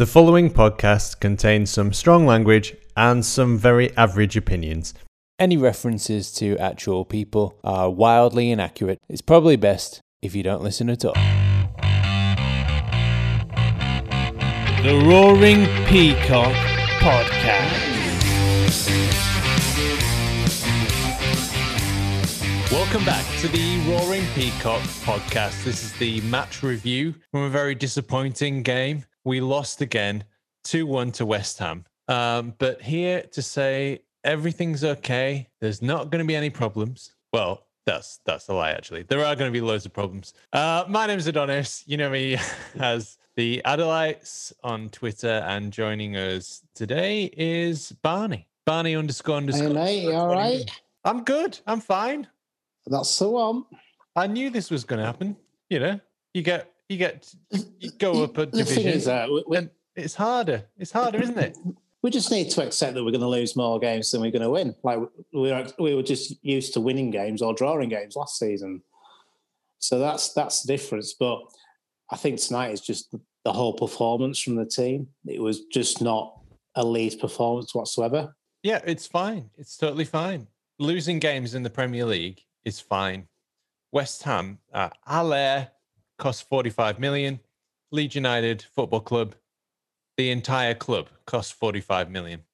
The following podcast contains some strong language and some very average opinions. Any references to actual people are wildly inaccurate. It's probably best if you don't listen at all. The Roaring Peacock Podcast. Welcome back to the Roaring Peacock Podcast. This is the match review from a very disappointing game. We lost again 2 1 to West Ham. Um, but here to say everything's okay. There's not going to be any problems. Well, that's that's a lie. Actually, there are going to be loads of problems. Uh, my name's Adonis. You know me as the Adelites on Twitter, and joining us today is Barney. Barney underscore underscore. Hey mate, you all right? I'm good. I'm fine. That's so one. I knew this was going to happen. You know, you get you get you go up a The thing division. is that we, we, and it's harder. It's harder, isn't it? we just need to accept that we're going to lose more games than we're going to win. Like we were, we were just used to winning games or drawing games last season. So that's that's the difference. But I think tonight is just the, whole performance from the team. It was just not a lead performance whatsoever. Yeah, it's fine. It's totally fine. Losing games in the Premier League is fine. West Ham, uh, Haller cost 45 million. Leeds United Football Club, the entire club cost 45 million.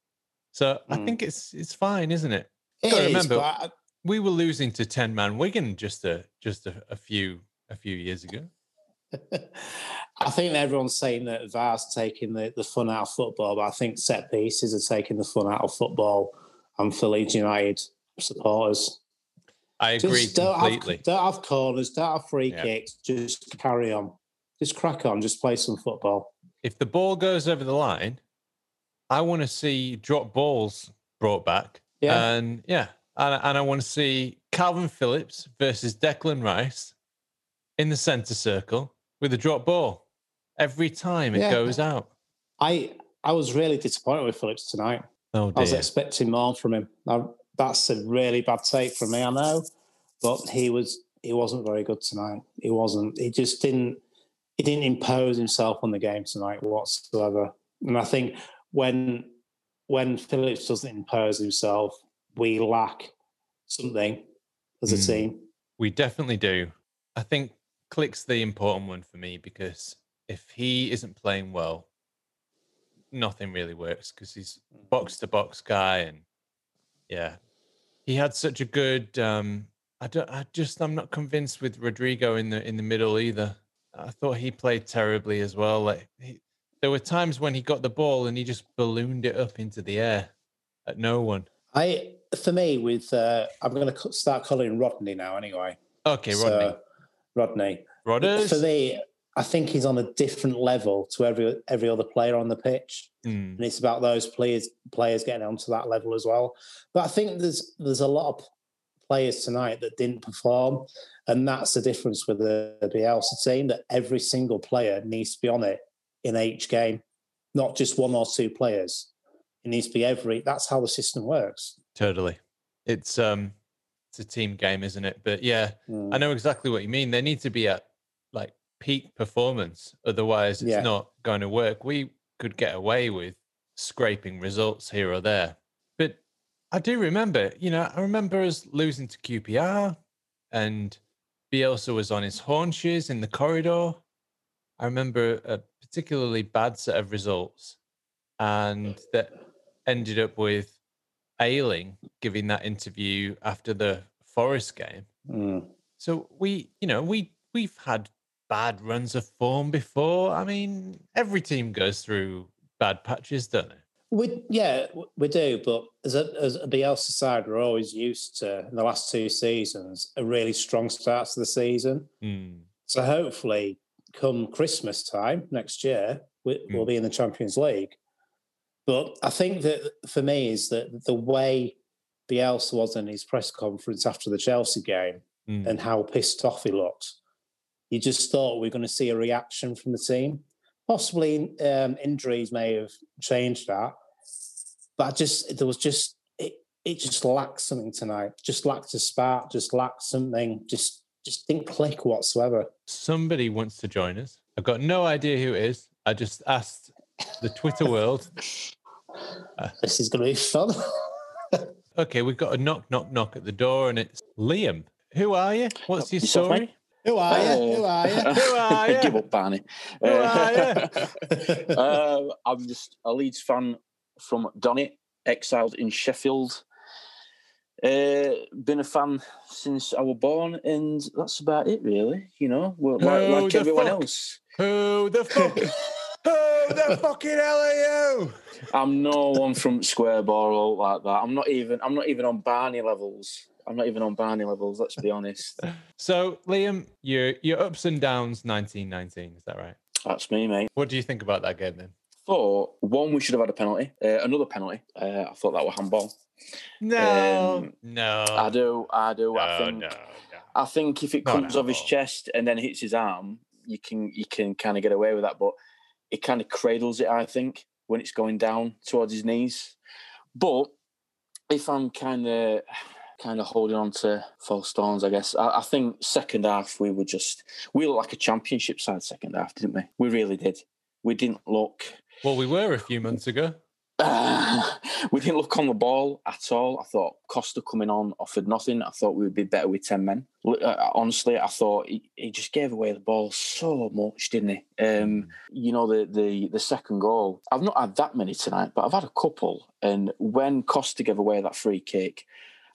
So I Mm. think it's it's fine, isn't it? It remember- I- We were losing to 10 man Wigan just a just a, a few a few years ago. I think everyone's saying that VAR's taking the, the fun out of football, but I think set pieces are taking the fun out of football and for Leeds United supporters. I agree Just don't completely. have, don't have corners, don't have free Yeah. kicks, just carry on. Just crack on, just play some football. if the ball goes over the line, I want to see drop balls brought back. Yeah. And yeah, and, and I want to see Kalvin Phillips versus Declan Rice in the center circle with a drop ball every time it Yeah. goes out. I I was really disappointed with Phillips tonight. Oh dear. I was expecting more from him. Now, that's a really bad take from me, I know, but he was he wasn't very good tonight. He wasn't. He just didn't. He didn't impose himself on the game tonight whatsoever. And I think when when Phillips doesn't impose himself, we lack something as a Mm. team. We definitely do. I think Klich's the important one for me because if he isn't playing well, nothing really works because he's box to box guy and yeah, he had such a good. um I don't. I just. I'm not convinced with Rodrigo in the in the middle either. I thought he played terribly as well. Like he, there were times when he got the ball and he just ballooned it up into the air at no one. I for me with uh, I'm going to start calling Rodney now anyway. Okay, So, Rodney. Rodney. Rodders. For me, I think he's on a different level to every every other player on the pitch, Mm, and it's about those players players getting onto that level as well. But I think there's there's a lot of players tonight that didn't perform, and that's the difference with the Bielsa team. That every single player needs to be on it in each game, not just one or two players. It needs to be every. That's how the system works. totally. It's um, it's a team game, isn't it? But yeah, Mm. I know exactly what you mean. They need to be at peak performance, otherwise it's Yeah. not going to work. We could get away with scraping results here or there, but I do remember, you know, I remember us losing to QPR, and Bielsa was on his haunches in the corridor. I remember a particularly bad set of results, and that ended up with Ayling giving that interview after the Forest game. Mm. So we, you know, we we've had bad runs of form before. I mean, every team goes through bad patches, don't they? We yeah we do, but as a as a Bielsa side, we're always used to in the last two seasons a really strong start to the season. Mm. So hopefully, come Christmas time next year, we, we'll be in the Champions League. But I think that for me is that the way Bielsa was in his press conference after the Chelsea game Mm. and how pissed off he looked, you just thought we are going to see a reaction from the team. Possibly um, injuries may have changed that, but I just there was just it, it just lacked something tonight. Just lacked a spark. Just lacked something. Just just didn't click whatsoever. Somebody wants to join us. I've got no idea who it is. I just asked the Twitter world. This is going to be fun. Okay, we've got a knock, knock, knock at the door, and it's Liam. Who are you? What's your Yourself, story? Mate? Who are you? Who are you? Who are you? Give up, Barney. Who are uh, I'm just a Leeds fan from Donny, exiled in Sheffield. Uh, been a fan since I was born, and that's about it, really. You know, Well, like, like everyone fuck? else. Who the fuck? Who the fucking hell are you? I'm no one from Square Borough like that. I'm not even. I'm not even on Barney levels. I'm not even on Barney levels. Let's be honest. So, Liam, your your ups and downs, nineteen nineteen. Is that right? That's me, mate. What do you think about that game then? Thought one, we should have had a penalty. Uh, another penalty. Uh, I thought that was handball. No, Um, no, I do. I do. no, I think. no, no. I think if it Not comes off his chest and then hits his arm, you can you can kind of get away with that. But it kind of cradles it, I think, when it's going down towards his knees. But if I'm kind of kind of holding on to false stones, I guess I, I think second half we were just we looked like a championship side second half, didn't we? We really did. We didn't look. Well, we were a few months ago. we didn't look on the ball at all. I thought Costa coming on offered nothing. I thought we would be better with 10 men. Uh, honestly, I thought he, he just gave away the ball so much, didn't he? Um, you know, the, the the second goal, I've not had that many tonight, but I've had a couple. And when Costa gave away that free kick,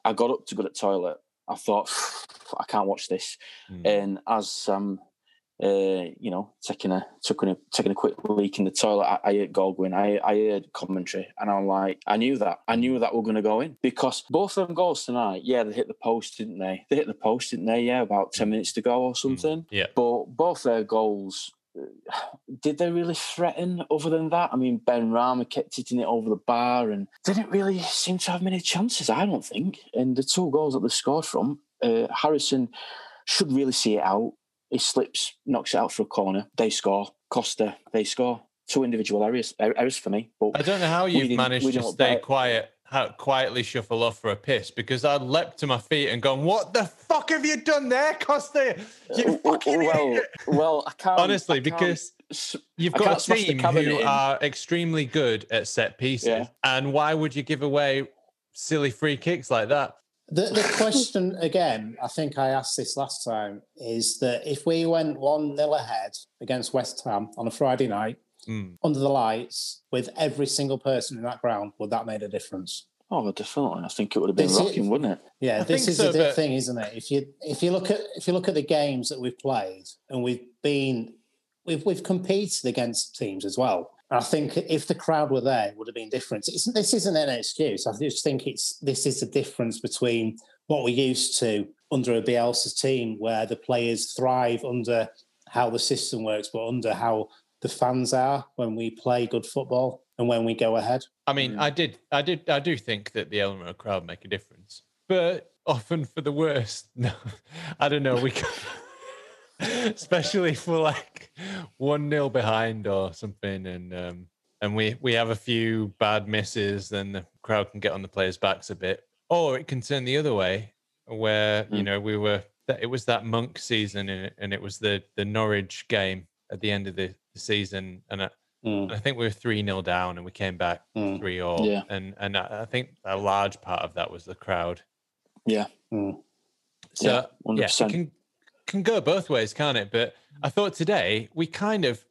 I got up to go to the toilet. I thought, I can't watch this. Mm. And as um, uh, you know, taking a taking a taking a quick leak in the toilet, I, I heard Goldwyn, I I heard commentary, and I'm like, I knew that, I knew that we're going to go in because both of them goals tonight, yeah, they hit the post, didn't they? They hit the post, didn't they? Yeah, about ten minutes to go or something. Yeah. But both their goals. Did they really threaten other than that? I mean, Benrahma kept hitting it over the bar and didn't really seem to have many chances, I don't think. And the two goals that they scored from, uh, Harrison should really see it out. He slips, knocks it out for a corner. They score. Costa, they score. Two individual errors, er- errors for me. But I don't know how you've managed to stay quiet, quietly shuffle off for a piss because I'd leapt to my feet and gone, "What the fuck have you done there, Costa? You fucking well, idiot!" well, I can't Honestly, I can't because You've got a team cabinet who in. are extremely good at set pieces, Yeah. and why would you give away silly free kicks like that? The, the question again, I think I asked this last time, is that if we went 1 0 ahead against West Ham on a Friday night Mm. under the lights with every single person in that ground, would that made a difference? Oh, definitely. I think it would have been This is- rocking, wouldn't it? Yeah, I this is so, the but- thing, isn't it? If you if you look at if you look at the games that we've played and we've been we've we've competed against teams as well. And I think if the crowd were there, it would have been different. It's, this isn't an excuse. I just think it's this is the difference between what we're used to under a Bielsa team, where the players thrive under how the system works, but under how the fans are when we play good football and when we go ahead. I mean, Mm. I did, I did, I do think that the element of crowd make a difference, but often for the worst. No, I don't know. We, can, especially for like one nil behind or something, and um, and we we have a few bad misses, then the crowd can get on the players' backs a bit, or it can turn the other way, where you Mm. know we were. It was that Monk season, and it was the the Norwich game at the end of the, the season, and I, Mm, I think we were three 0 down, and we came back mm, three all. Yeah. And and I I think a large part of that was the crowd. Yeah. mm. So Yeah, yeah, 100%. it can can go both ways, can't it? But I thought today we kind of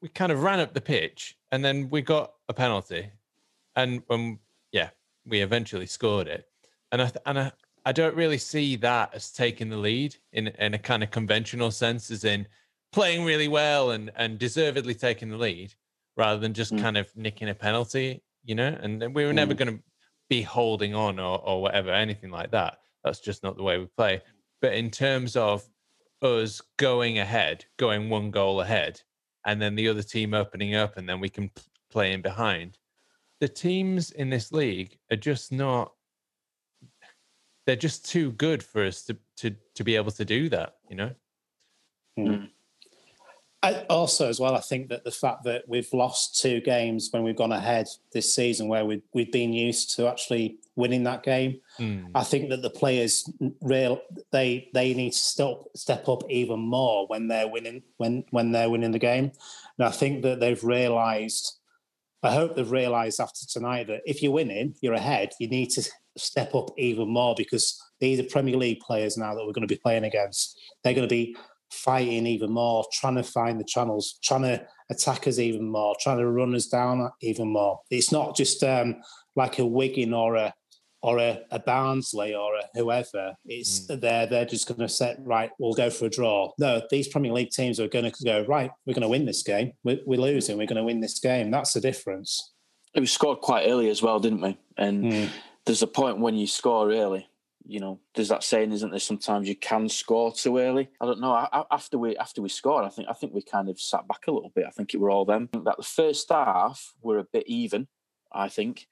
we kind of ran up the pitch and then we got a penalty, and when yeah we eventually scored it, and I th- and I, I don't really see that as taking the lead in in a kind of conventional sense, as in playing really well and and deservedly taking the lead, rather than just Mm. kind of nicking a penalty, you know. And we were never Mm. going to be holding on or or whatever, anything like that. That's just not the way we play. But in terms of us going ahead, going one goal ahead, and then the other team opening up, and then we can play in behind. The teams in this league are just not. They're just too good for us to to to be able to do that. You know. I, also, as well, I think that the fact that we've lost two games when we've gone ahead this season, where we've we've been used to actually winning that game, Mm. I think that the players real they they need to step step up even more when they're winning when when they're winning the game. And I think that they've realised I hope they've realised after tonight that if you're winning, you're ahead. You need to step up even more because these are Premier League players now that we're going to be playing against. They're going to be fighting even more, trying to find the channels, trying to attack us even more, trying to run us down even more. It's not just um, like a Wigan or a or a, a Barnsley or a whoever. It's mm. they're they're just going to set right. We'll go for a draw. No, these Premier League teams are going to go right. We're going to win this game. We're, we're losing. We're going to win this game. That's the difference. It was scored quite early as well, didn't we? And mm. there's a point when you score early. You know, there's that saying, isn't there? Sometimes you can score too early. I don't know. After we after we scored, I think I think we kind of sat back a little bit. I think it were all them. That the first half were a bit even. I think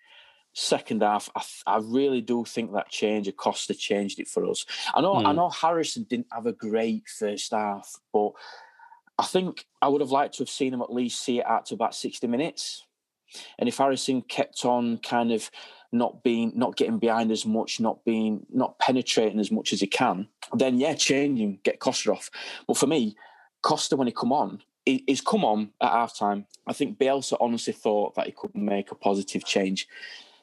second half, I, I, really do think that change, of Costa changed it for us. I know, mm. I hmm. know Harrison didn't have a great first half, but I think I would have liked to have seen him at least see it out to about 60 minutes. And if Harrison kept on kind of not being, not getting behind as much, not being, not penetrating as much as he can, then yeah, change him, get Costa off. But for me, Costa, when he come on, he's come on at half time. I think Bielsa honestly thought that he could make a positive change.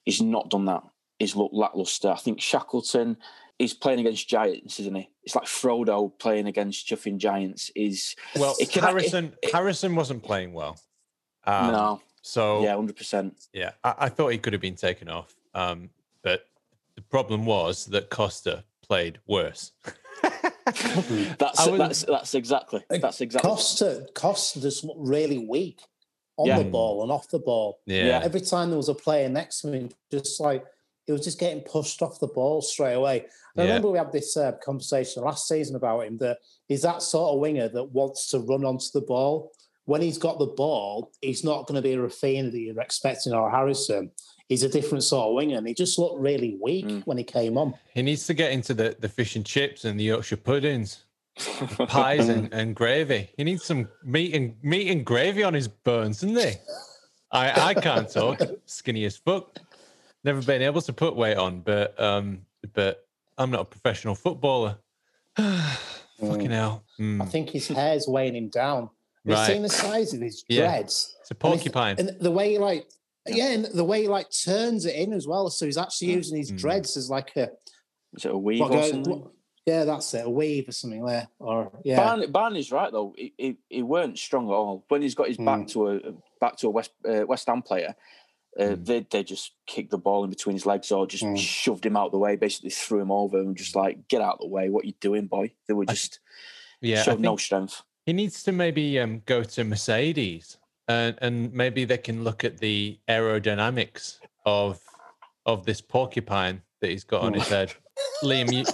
He's not done that. He's looked lackluster. I think Shackleton is playing against giants, isn't he? It's like Frodo playing against chuffing giants. Is well, can, Harrison. It, it, Harrison wasn't playing well. Um, no. So yeah, hundred percent. Yeah, I, I, thought he could have been taken off, um, but the problem was that Costa played worse. that's, was, that's that's exactly that's exactly Costa Costa just really weak on yeah. the ball and off the ball. Yeah. Every time there was a player next to me, just like it was just getting pushed off the ball straight away. I yeah. remember we had this uh, conversation last season about him that he's that sort of winger that wants to run onto the ball. When he's got the ball, he's not going to be a Raphinha that you're expecting or Harrison. He's a different sort of winger, and he just looked really weak mm. when he came on. He needs to get into the, the fish and chips and the Yorkshire puddings pies and, and gravy. He needs some meat and meat and gravy on his bones, doesn't he? I I can't talk, skinny as fuck. Never been able to put weight on, but um, but I'm not a professional footballer. Fucking mm. hell. Mm. I think his hair's weighing him down. You've right. seen the size of his dreads. Yeah. It's a porcupine. And, and the way he like yeah, and the way he like turns it in as well. So he's actually mm. using his mm. dreads as like a is it a weave or something? Yeah, that's it. A wave or something there. Or yeah. Barney, Barney's right though. He, he, he weren't strong at all. When he's got his mm. back to a back to a West uh, West Ham player, uh, mm. they they just kicked the ball in between his legs or just mm. shoved him out of the way. Basically threw him over and just like get out of the way. What you doing, boy? They were just I, yeah showed no strength. He needs to maybe um, go to Mercedes and and maybe they can look at the aerodynamics of of this porcupine that he's got on his head. Liam, you,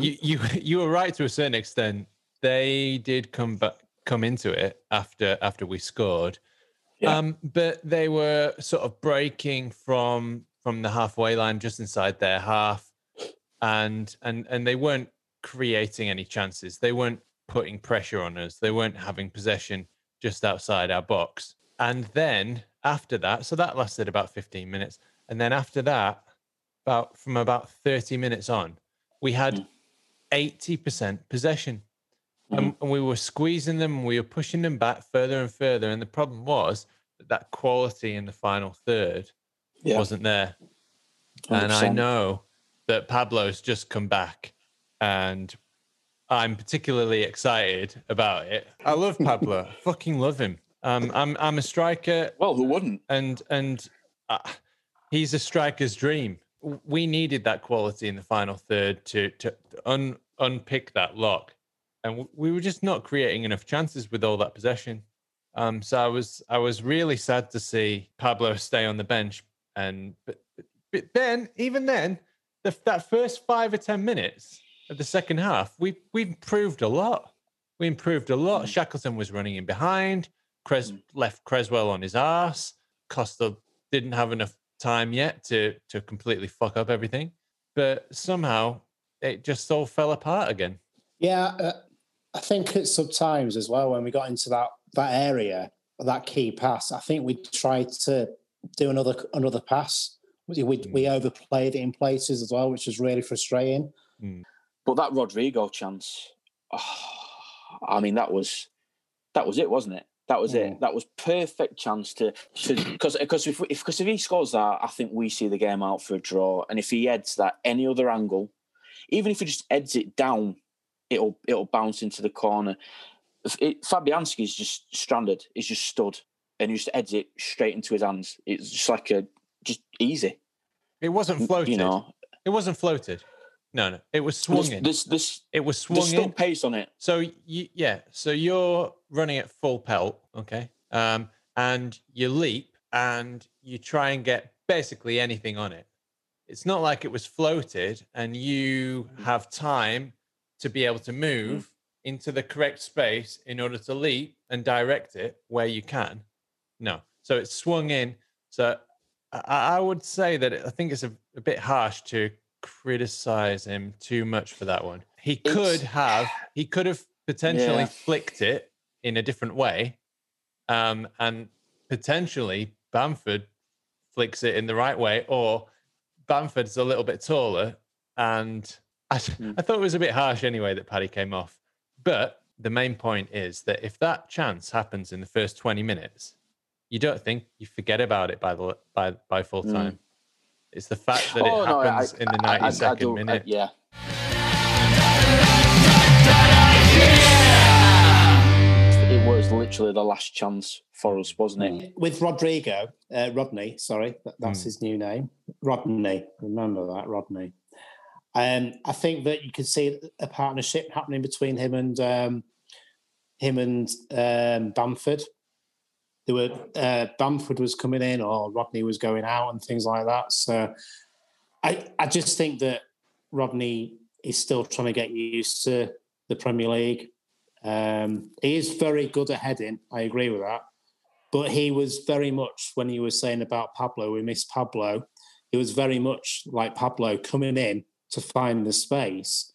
you you you were right to a certain extent. They did come back come into it after after we scored. Yeah. Um, but they were sort of breaking from from the halfway line just inside their half and and and they weren't creating any chances. They weren't putting pressure on us. They weren't having possession just outside our box. And then after that, so that lasted about 15 minutes. And then after that, about from about 30 minutes on, we had mm. 80% possession. Mm. And, and, we were squeezing them we were pushing them back further and further. And the problem was that, that quality in the final third yeah. wasn't there. 100%. And I know that Pablo's just come back and I'm particularly excited about it. I love Pablo. fucking love him. Um, I'm I'm a striker. Well, who wouldn't? And and uh, he's a striker's dream we needed that quality in the final third to to un, unpick that lock, and we were just not creating enough chances with all that possession. Um, so I was I was really sad to see Pablo stay on the bench, and but, but then even then, the, that first five or ten minutes of the second half, we we improved a lot. We improved a lot. Mm. Shackleton was running in behind. Cres mm. left Cresswell on his ass. Costa didn't have enough time yet to to completely fuck up everything, but somehow it just all fell apart again. Yeah, uh, I think at sometimes as well when we got into that that area, that key pass, I think we tried to do another another pass. We we, mm. we overplayed it in places as well, which was really frustrating. Mm. But that Rodrigo chance, oh, I mean, that was that was it, wasn't it? That was Yeah. it. Hmm. That was perfect chance to because because if if because if he scores that, I think we see the game out for a draw. And if he heads that any other angle, even if he just heads it down, it'll it'll bounce into the corner. If It, Fabianski's just stranded. He's just stood and he just heads it straight into his hands. It's just like a just easy. It wasn't floated. You know, It wasn't floated. No, no. It was there's, swung in. This, there's, It was there's swung still in. pace on it. So you, yeah, so you're running at full pelt, okay, um, and you leap and you try and get basically anything on it. It's not like it was floated, and you have time to be able to move into the correct space in order to leap and direct it where you can. No, so it's swung in. So I, I would say that I think it's a, a bit harsh to criticize him too much for that one. He could It's- have, he could have potentially Yeah. flicked it in a different way, um, and potentially Bamford flicks it in the right way, or Bamford's a little bit taller, and I, Hmm. I thought it was a bit harsh anyway that Paddy came off. But the main point is that if that chance happens in the first 20 minutes, you don't think you forget about it by the by by full Mm. Time. It's the fact that Oh, it no, I- happens in the I- I- 92nd I do- I- minute. yeah. It was literally the last chance for us, wasn't it? With Rodrigo, uh, Rodney, sorry, that, that's Mm. his new name. Rodney, remember that, Rodney. Um, I think that you could see a partnership happening between him and um, him and um, Bamford. There were uh, Bamford was coming in, or Rodney was going out, and things like that. So, I I just think that Rodney is still trying to get used to the Premier League. Um, he is very good at heading. I agree with that. But he was very much when you were saying about Pablo, we miss Pablo. He was very much like Pablo coming in to find the space,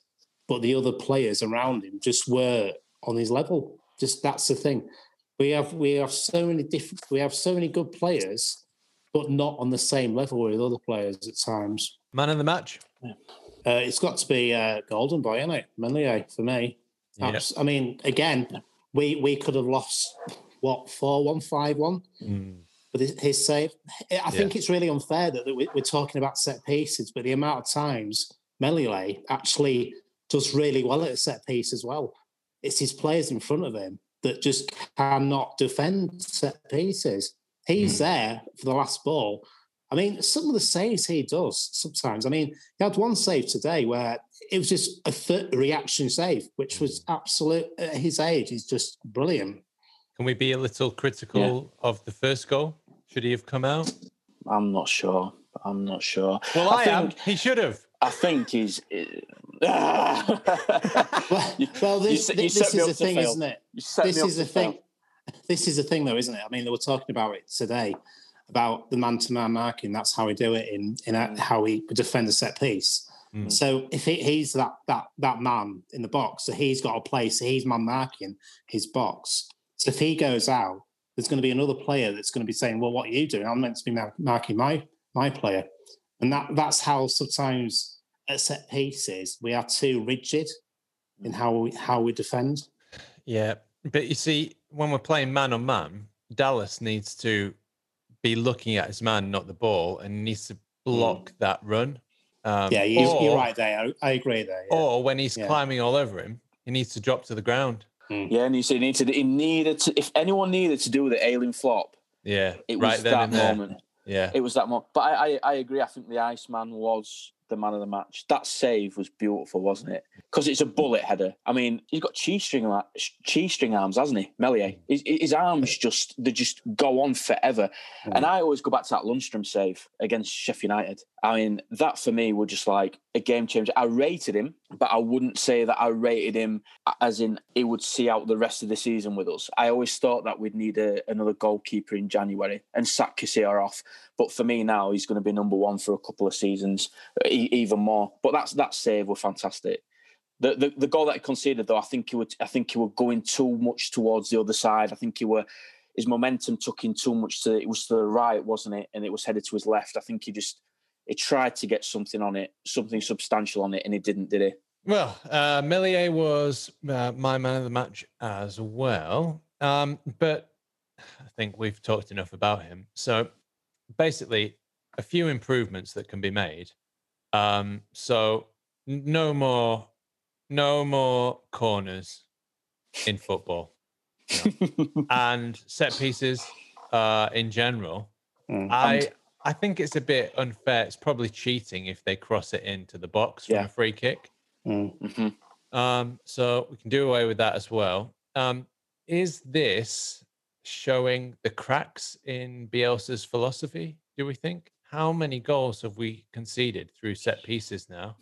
but the other players around him just were on his level. Just that's the thing. We have we have so many different we have so many good players, but not on the same level with other players at times. Man of the match. Uh, it's got to be uh, Golden Boy, isn't it? Meslier for me. Yeah. I mean, again, we we could have lost what four one five one, Mm. but his, his save. I think it's really unfair that, that we- we're talking about set pieces, but the amount of times Meslier actually does really well at a set piece as well. It's his players in front of him that just cannot defend set pieces. He's hmm. there for the last ball. I mean, some of the saves he does sometimes. I mean, he had one save today where it was just a th- reaction save, which was absolute. At his age, he's just brilliant. Can we be a little critical of the first goal? Should he have come out? I'm not sure. I'm not sure. Well, I, am. think, He should have. I think he's. Well, You- well this, set- you this set is me up the thing, fail. isn't it? You set This me up is the to fail. thing. This is the thing, though, isn't it? I mean, they were talking about it today about the man-to-man marking. That's how we do it in in a, how we defend a set piece. Mm. So if he, he's that that that man in the box, so he's got a place. So he's man marking his box. So if he goes out, there's going to be another player that's going to be saying, "Well, what are you doing? I'm meant to be mar- marking my my player," and that that's how sometimes at set pieces we are too rigid in mm. how we how we defend. Yeah, but you see, when we're playing man on man, Dallas needs to be looking at his man, not the ball, and needs to block mm. that run. Um, Yeah, you, you're right there. I, I agree there. Yeah. Or when he's Yeah. climbing all over him, he needs to drop to the ground. Mm. Yeah, and you see, he needed, he needed to. If anyone needed to do the Ayling flop, Yeah, it right was then that and there. moment. Yeah, It was that moment. But I, I, I agree. I think the Iceman was the man of the match. That save was beautiful, wasn't it? Because it's a bullet header. I mean, he's got cheese string cheese string arms, hasn't he, Meslier? His, his arms just they just go on forever. And I always go back to that Lundstram save against Sheffield United. I mean, that for me was just like a game changer. I rated him, but I wouldn't say that I rated him as in he would see out the rest of the season with us. I always thought that we'd need a, another goalkeeper in January and sack Casilla off. But for me now, he's going to be number one for a couple of seasons, uh, e- even more. But that's that save was fantastic. The, the the goal that he conceded though, I think he would I think he were going too much towards the other side. I think he were his momentum took him too much to it was to the right, wasn't it? And it was headed to his left. I think he just he tried to get something on it, something substantial on it, and he didn't, did he? Well, uh, Meslier was uh, my man of the match as well. Um, but I think we've talked enough about him. So basically, a few improvements that can be made. Um, so no more, no more corners in football, and set pieces uh, in general. Mm. I I think it's a bit unfair. It's probably cheating if they cross it into the box from a free kick. Mm. Mhm. Um, so we can do away with that as well. Um, is this showing the cracks in Bielsa's philosophy? Do we think? How many goals have we conceded through set pieces now?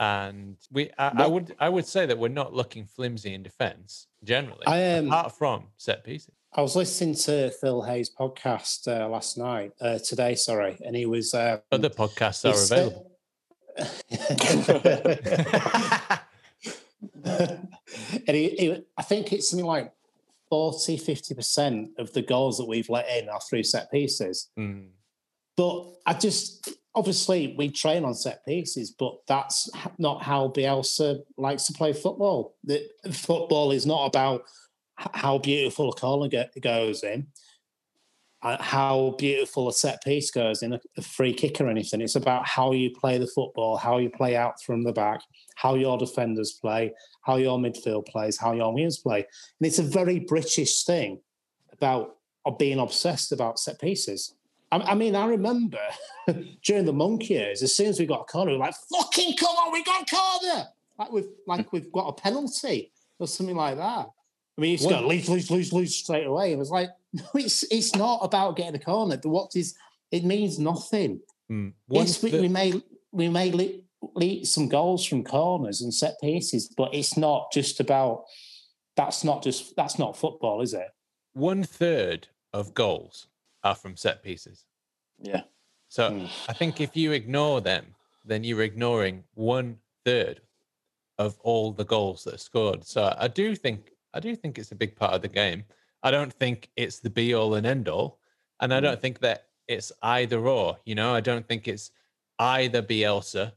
And we, I, I would, I would say that we're not looking flimsy in defence generally, I, um, apart from set pieces. I was listening to Phil Hay's podcast uh, last night, uh, today, sorry, and he was. Uh, Other podcasts are available. and he, he, I think it's something like 40, 50% of the goals that we've let in are through set pieces. Mm, But I just, obviously, we train on set pieces, but that's not how Bielsa likes to play football. The, football is not about how beautiful a corner go- goes in, uh, how beautiful a set piece goes in, a, a free kick or anything. It's about how you play the football, how you play out from the back, how your defenders play, how your midfield plays, how your wingers play. And it's a very British thing about being obsessed about set pieces. I, I mean, I remember during the Monk years, as soon as we got a corner, we were like, "Fucking come on, we got a corner!" Like we've like we've got a penalty or something like that. I mean, you just go What- lose, lose, lose, lose straight away. It was like, no, it's it's not about getting a corner. The What is it means nothing. mm. Yes, we, thi- we may we may leak, leak some goals from corners and set pieces, but it's not just about. That's not just that's not football, is it? one third of goals are from set pieces. Yeah. So Mm. I think if you ignore them, then you're ignoring one third of all the goals that are scored. So I do think I do think it's a big part of the game. I don't think it's the be all and end all, and I don't think that it's either or. You know, I don't think it's either Bielsa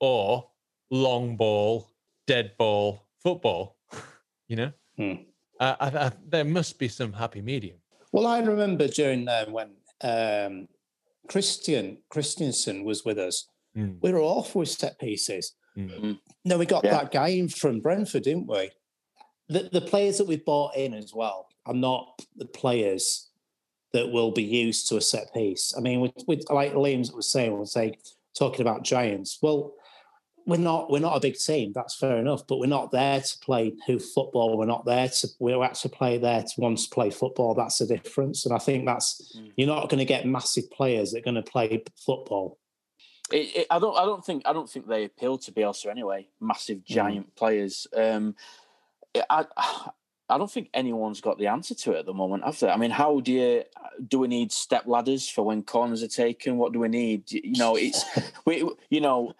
or long ball, dead ball, football. you know, Hmm. uh, I, I, there must be some happy medium. Well, I remember during uh, when um, Christian Christiansen was with us, Mm. we were awful with set pieces. Mm. No, we got Yeah. that guy in from Brentford, didn't we? The, the players that we've bought in as well are not the players that will be used to a set piece. I mean, with, with like Liam was saying, was say talking about giants. Well, we're not we're not a big team. That's fair enough, but we're not there to play who football. We're not there to we're actually play there to want to play football. That's the difference, and I think that's Mm. you're not going to get massive players that are going to play football. It, it, I don't. I don't think. I don't think they appeal to Bielsa anyway. Massive giant players. Um, I. I don't think anyone's got the answer to it at the moment, have they? I mean, how do you do? We need step ladders for when corners are taken. What do we need? You know, it's we. You know,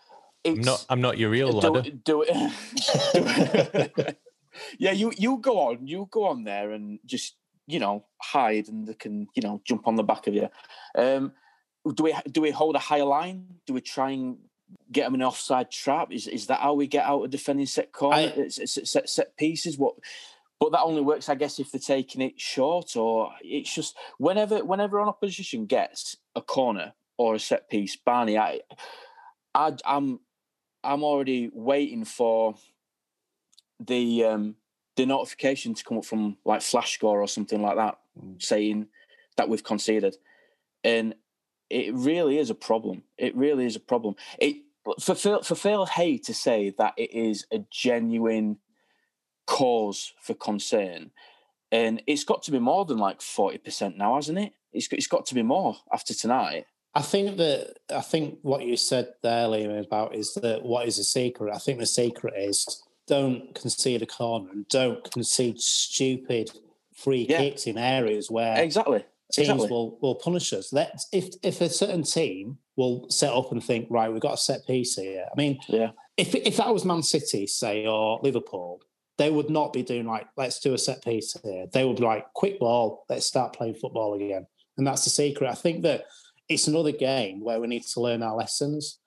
it's I'm not. I'm not your real do, ladder. do it. yeah, you you go on, you go on there and just you know hide, and they can you know jump on the back of you. Um, do we do we hold a higher line? Do we try and get them in an offside trap? Is is that how we get out of defending set corner I- it's, it's set set pieces? What? But that only works, I guess, if they're taking it short, or it's just whenever whenever an opposition gets a corner or a set piece, Barney, I, I I'm I'm already waiting for the um, the notification to come up from like Flash Score or something like that, saying that we've conceded, and it really is a problem. It really is a problem. It for Phil, for Phil Hay to say that it is a genuine cause for concern, and it's got to be more than like forty percent now, hasn't it? It's got- it's got to be more after tonight. I think that I think what you said there, Liam, about is that what is the secret? I think the secret is don't concede a corner and don't concede stupid free Yeah. kicks in areas where Exactly. Teams exactly. will, will punish us. Let if if a certain team will set up and think, right, we've got a set piece here. I mean, Yeah. if if that was Man City, say, or Liverpool, they would not be doing like, let's do a set piece here. They would be like, quick ball, let's start playing football again. And that's the secret. I think that it's another game where we need to learn our lessons.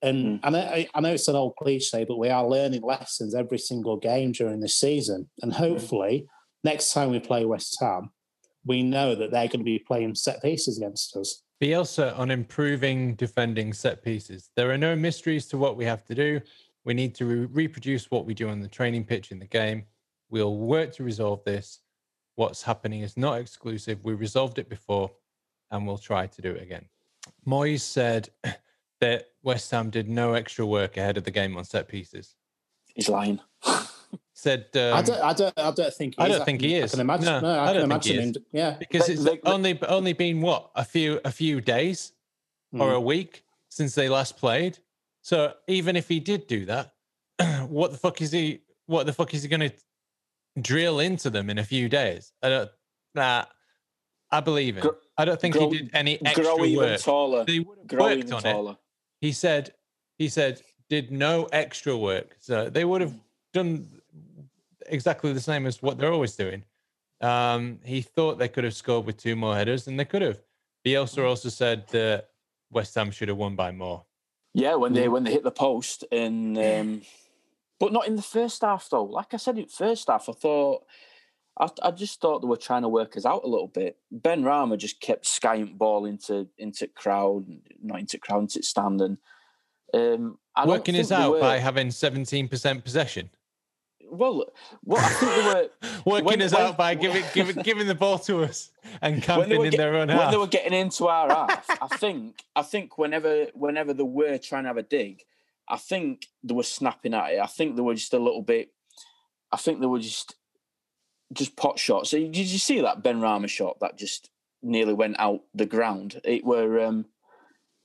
And hmm. I, know, I- I know it's an old cliche, but we are learning lessons every single game during this season. And hmm. hopefully, next time we play West Ham, we know that they're going to be playing set pieces against us. Bielsa on improving defending set pieces. There are no mysteries to what we have to do. We need to re- reproduce what we do on the training pitch in the game. We'll work to resolve this. What's happening is not exclusive. We resolved it before and we'll try to do it again. Moyes said that West Ham did no extra work ahead of the game on set pieces. He's lying. Said um, I don't, I don't, I don't think. He I is. don't think can- he I is. can imagine. No, No, I, I don't think he imagine him. Yeah, because They- it's they- only only been what a few a few days or Mm. a week since they last played. So even if he did do that, what the fuck is he? What the fuck is he going to drill into them in a few days? I don't. Nah, I believe it. Gr- I don't think grow- he did any extra Grow even work. taller. He would have Grow worked even on it. He said. He said did no extra work. So they would have done exactly the same as what they're always doing. Um, he thought they could have scored with two more headers, and they could have. Bielsa also said that West Ham should have won by more. Yeah, when Mm. they when they hit the post and um, but not in the first half though. Like I said, in first half, I thought I, I just thought they were trying to work us out a little bit. Benrahma just kept skying ball into into crowd, not into crowd, into stand, and um, Working us out were- by having 17% possession. Well, well, I think they were Working When- us when- out by giving, giving giving the ball to us and camping in get- their own house. when they were getting into our half, I think I think whenever whenever they were trying to have a dig, I think they were snapping at it. I think they were just a little bit. I think they were just just pot shots. So did you see that Benrahma shot that just nearly went out the ground? It were um,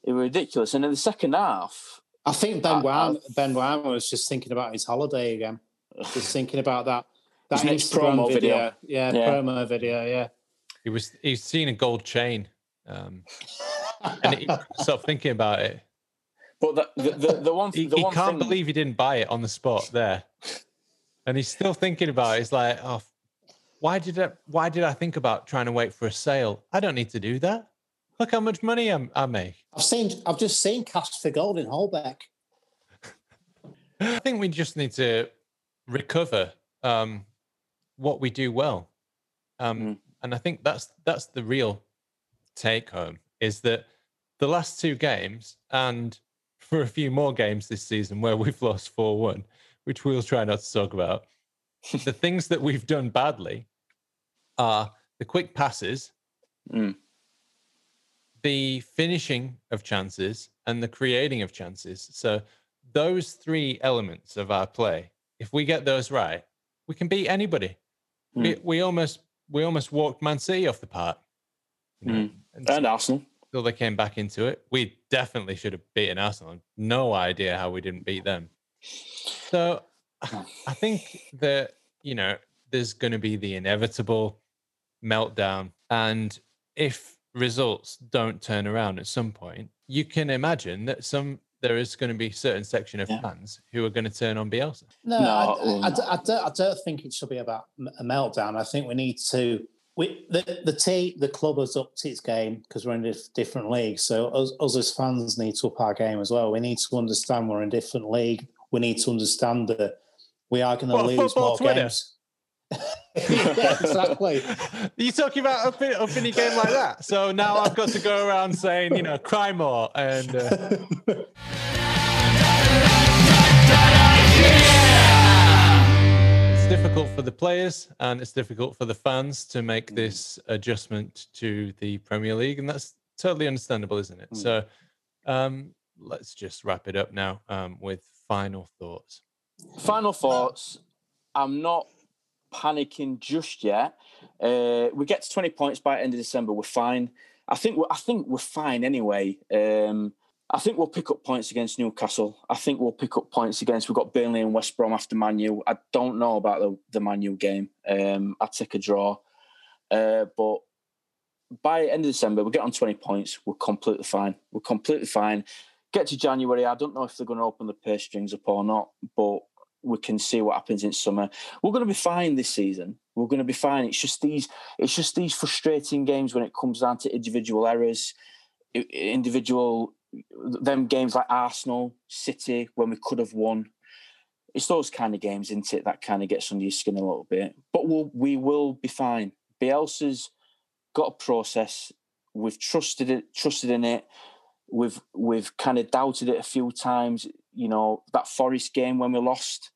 it were ridiculous. And in the second half, I think Ben I- Wham, I- Ben Wham was just thinking about his holiday again. Just thinking about that. That His next Instagram promo video. video. Yeah, Yeah. promo video. Yeah. he was he's seen a gold chain, um, and he couldn't thinking about it. but the the, the, the one He, the he one can't thing, believe he didn't buy it on the spot there, and he's still thinking about it. He's like, oh, why did I? Why did I think about trying to wait for a sale? I don't need to do that. Look how much money I'm, I make. I've seen. I've just seen Cast for Gold in Holbeck. I think we just need to recover um, what we do well, um, Mm. and I think that's that's the real take home is that the last two games and for a few more games this season where we've lost four one, which we'll try not to talk about. the things that we've done badly are the quick passes, Mm. the finishing of chances, and the creating of chances. So those three elements of our play, if we get those right, we can beat anybody. We, we almost we almost walked Man City off the park. you know, Mm. and and Arsenal. until they came back into it. We definitely should have beaten Arsenal. No idea how we didn't beat them. So I think that, you know, there's going to be the inevitable meltdown. And if results don't turn around at some point, you can imagine that some there is going to be a certain section of Yeah. fans who are going to turn on Bielsa. No, No, I, well, I- no. I don't, I don't think it should be about a meltdown. I think we need to. We, the the team, the club has upped its game because we're in a different league. So us, us as fans need to up our game as well. We need to understand we're in a different league. We need to understand that we are going to What, lose more Twitter? games. Yeah, exactly. Are you talking about up in, up in a game like that? So now I've got to go around saying, you know, cry more and. Uh, It's difficult for the players and it's difficult for the fans to make this adjustment to the Premier League, and that's totally understandable, isn't it? Mm. So, um, let's just wrap it up now um, with final thoughts. Final thoughts. I'm not panicking just yet. Uh, we get to 20 points by end of December. We're fine. I think we're, I think we're fine anyway. Um, I think we'll pick up points against Newcastle. I think we'll pick up points against. We've got Burnley and West Brom after Manu. I don't know about the the Manu game. Um, I'd take a draw, uh, but by end of December we get on 20 points. We're completely fine. We're completely fine. Get to January. I don't know if they're going to open the purse strings up or not, but we can see what happens in summer. We're going to be fine this season. We're going to be fine. It's just these. It's just these frustrating games when it comes down to individual errors, individual them games like Arsenal, City when we could have won. It's those kind of games, isn't it? That kind of gets under your skin a little bit. But we'll we will be fine. Bielsa's got a process. We've trusted it, trusted in it. We've we've kind of doubted it a few times. You know that Forest game when we lost,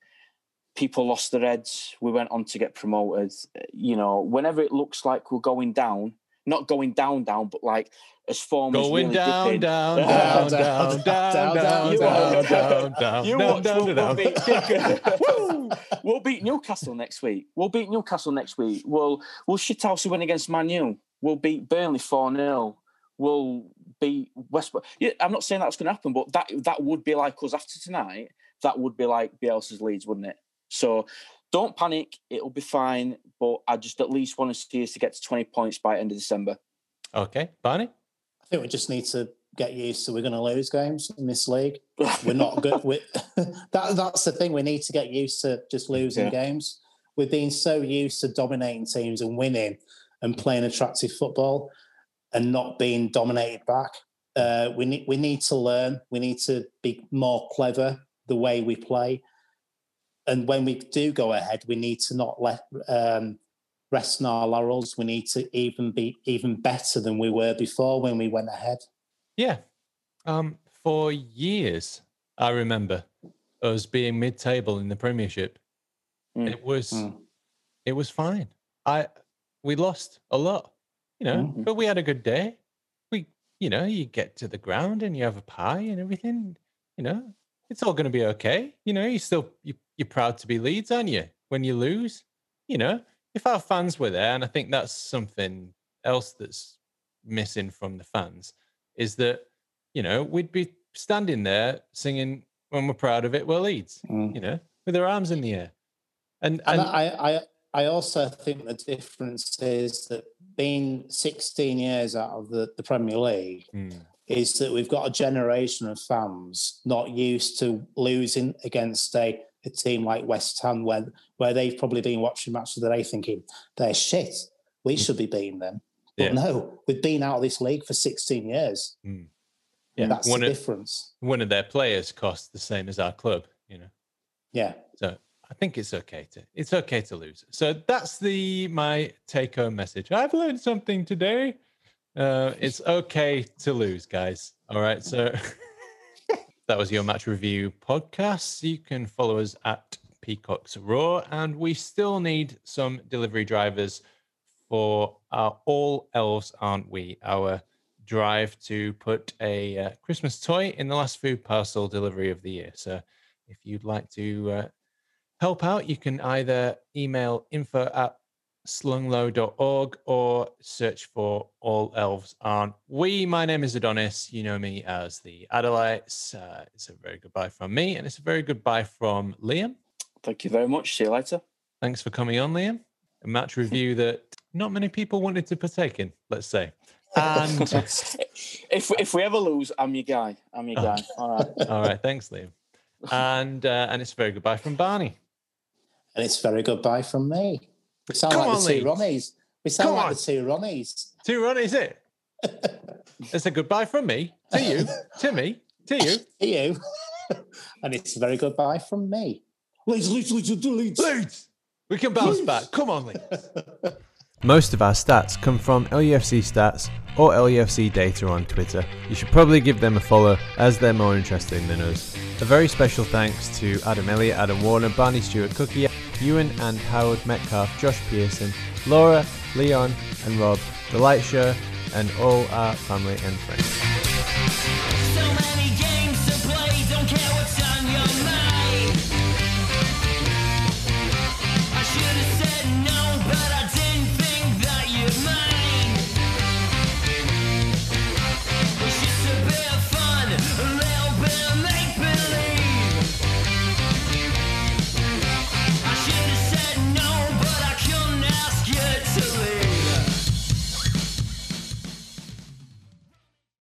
people lost their heads. We went on to get promoted. You know, whenever it looks like we're going down, not going down, down, but like as form is Going really down, dipping. down, down, down, down, down, down, You down, watch. down, down, You down, watch, down, we'll, down. we'll beat, we'll beat Newcastle next week. We'll beat Newcastle next week. We'll we'll shithouse win against Man U. We'll beat Burnley 4 0. We'll beat West Brom. Yeah, I'm not saying that's going to happen, but that that would be like us after tonight. That would be like Bielsa's Leeds, wouldn't it? So don't panic. It'll be fine. But I just at least want to see us to get to 20 points by end of December. Okay, Barney. I think we just need to get used to we're going to lose games in this league. We're not good. we that that's the thing. We need to get used to just losing Yeah. games. We've been so used to dominating teams and winning and playing attractive football and not being dominated back. Uh, we need we need to learn. We need to be more clever the way we play. And when we do go ahead, we need to not let um, rest in our laurels. We need to even be even better than we were before when we went ahead. Yeah. Um, for years, I remember us being mid-table in the Premiership. Mm. It was, Mm. it was fine. I, we lost a lot, you know, Mhm. but we had a good day. We, you know, you get to the ground and you have a pie and everything. You know, it's all going to be okay. You know, you still you, you're proud to be Leeds, aren't you? When you lose, you know, if our fans were there, and I think that's something else that's missing from the fans is that you know we'd be standing there singing when we're proud of it. We're Leeds, Mm. you know, with our arms in the air, and And and I, I, I also think the difference is that being 16 years out of the, the Premier League Mm, is that we've got a generation of fans not used to losing against a, a team like West Ham, where, where they've probably been watching matches of the day thinking, they're shit. We should be beating them. But Yeah. no, we've been out of this league for 16 years. mm. yeah, That's one the of, difference. one of their players cost the same as our club, you know. Yeah. So I think it's okay to it's okay to lose. So that's the my take home message. I've learned something today. Uh, it's okay to lose, guys. All right. So that was your match review podcast. You can follow us at Peacocks Raw, and we still need some delivery drivers for our all elves, aren't we? Our drive to put a uh, Christmas toy in the last food parcel delivery of the year. So if you'd like to uh, help out, you can either email info at slunglow.org or search for All Elves Aren't We. My name is Adonis. You know me as the Adelites. Uh, it's a very goodbye from me, and it's a very goodbye from Liam. Thank you very much. See you later. Thanks for coming on, Liam. A match review that not many people wanted to partake in, let's say. And If if we ever lose, I'm your guy. I'm your guy. All right. all right, thanks, Liam. And uh, and it's a very goodbye from Barney. And it's very goodbye from me. We sound Come like on, the two Leeds. Ronnies. We sound Come like on. the two Ronnies. Two run, is it? it's a goodbye from me to you, to me, to you. To you. and it's a very goodbye from me. Leeds, Leeds, Leeds, Leeds. Leeds! We can bounce back. Come on, Leeds. Most of our stats come from LUFC Stats or LUFC Data on Twitter. You should probably give them a follow as they're more interesting than us. A very special thanks to Adam Elliot, Adam Warner, Barney Stuart Cookie, Ewan and Howard Metcalf, Josh Pearson, Laura, Leon, and Rob, The Light Show, and all our family and friends.